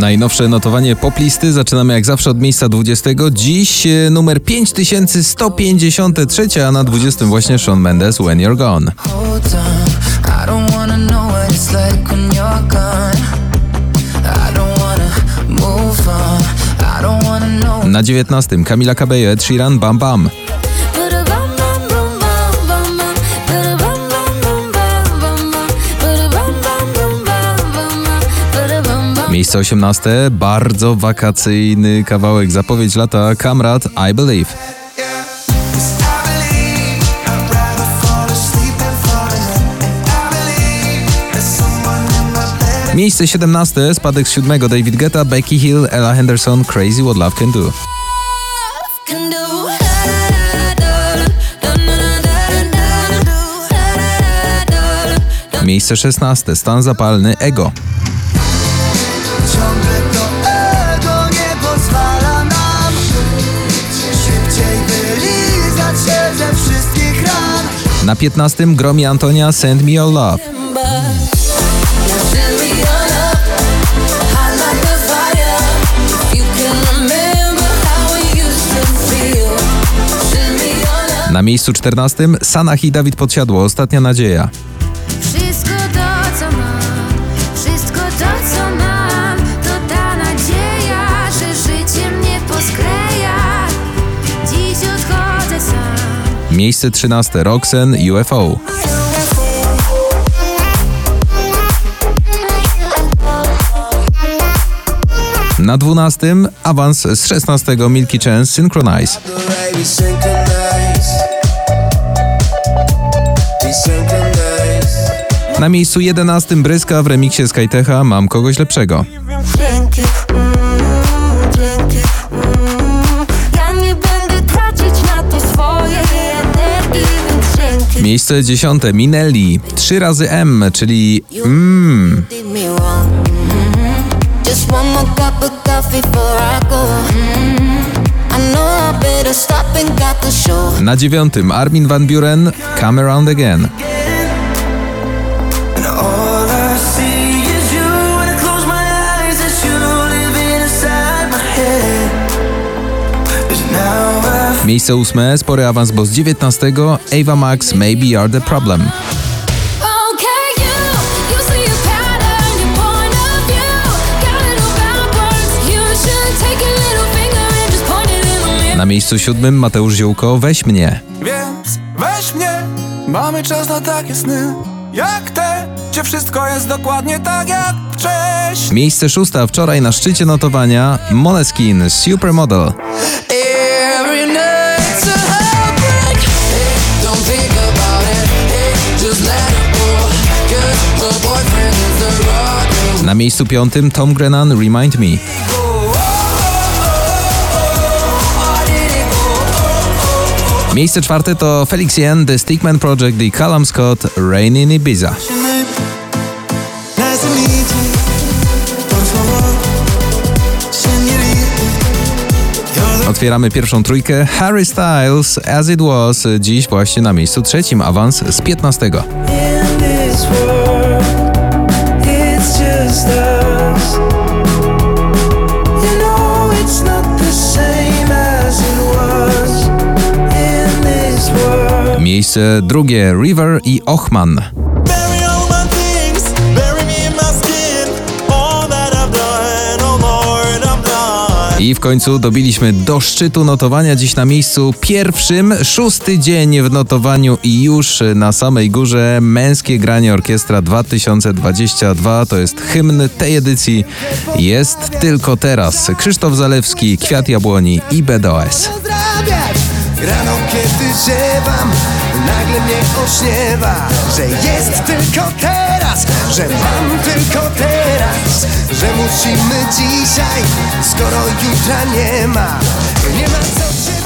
Najnowsze notowanie poplisty zaczynamy jak zawsze od miejsca 20. Dziś e, numer 5153, a na 20 właśnie Shawn Mendes When You're Gone. Na 19 Camila Cabello Ed Sheeran Bam Bam. Miejsce 18 bardzo wakacyjny kawałek zapowiedź lata Kamrat I Believe. Miejsce 17 spadek z siódmego David Guetta Becky Hill Ella Henderson Crazy What Love Can Do. Miejsce 16 stan zapalny Ego. Ciągle to ego nie pozwala nam Szybciej wylizać się ze wszystkich ran Na 15 gromi Antonia Send Me Your Love. Na miejscu 14 Sanach i Dawid Podsiadło Ostatnia Nadzieja. Miejsce 13 Roxen UFO. Na 12 awans z 16 Milky Chance Synchronize. Na miejscu 11 Bryska w remiksie Skytecha Mam kogoś lepszego. Know I better stop and got the show. Na dziewiątym Armin van Buren Come Around Again. Miejsce ósme spory awans, bo z 19 Ava Max Maybe You're the Problem. Na miejscu siódmym Mateusz Ziółko Weź mnie. Więc weź mnie, mamy czas na takie sny Jak te, gdzie wszystko jest dokładnie tak jak wcześniej Miejsce szósta wczoraj na szczycie notowania Moleskin Supermodel. Every miejscu piątym Tom Grennan Remind Me. Miejsce czwarte to Felix Yen, The Stickman Project i Callum Scott Rain in Ibiza. Otwieramy pierwszą trójkę Harry Styles As It Was dziś właśnie na miejscu trzecim awans z 15. Miejsce drugie River i Ochman. Oh. I w końcu dobiliśmy do szczytu notowania dziś na miejscu pierwszym, szósty dzień w notowaniu i już na samej górze męskie granie orkiestra 2022 to jest hymn tej edycji. Jest tylko teraz. Krzysztof Zalewski, Kwiat Jabłoni i BDOS. Ziewam, nagle mnie ośniewa, że jest tylko teraz, że mam tylko teraz, że musimy dzisiaj, skoro jutra nie ma, nie ma co się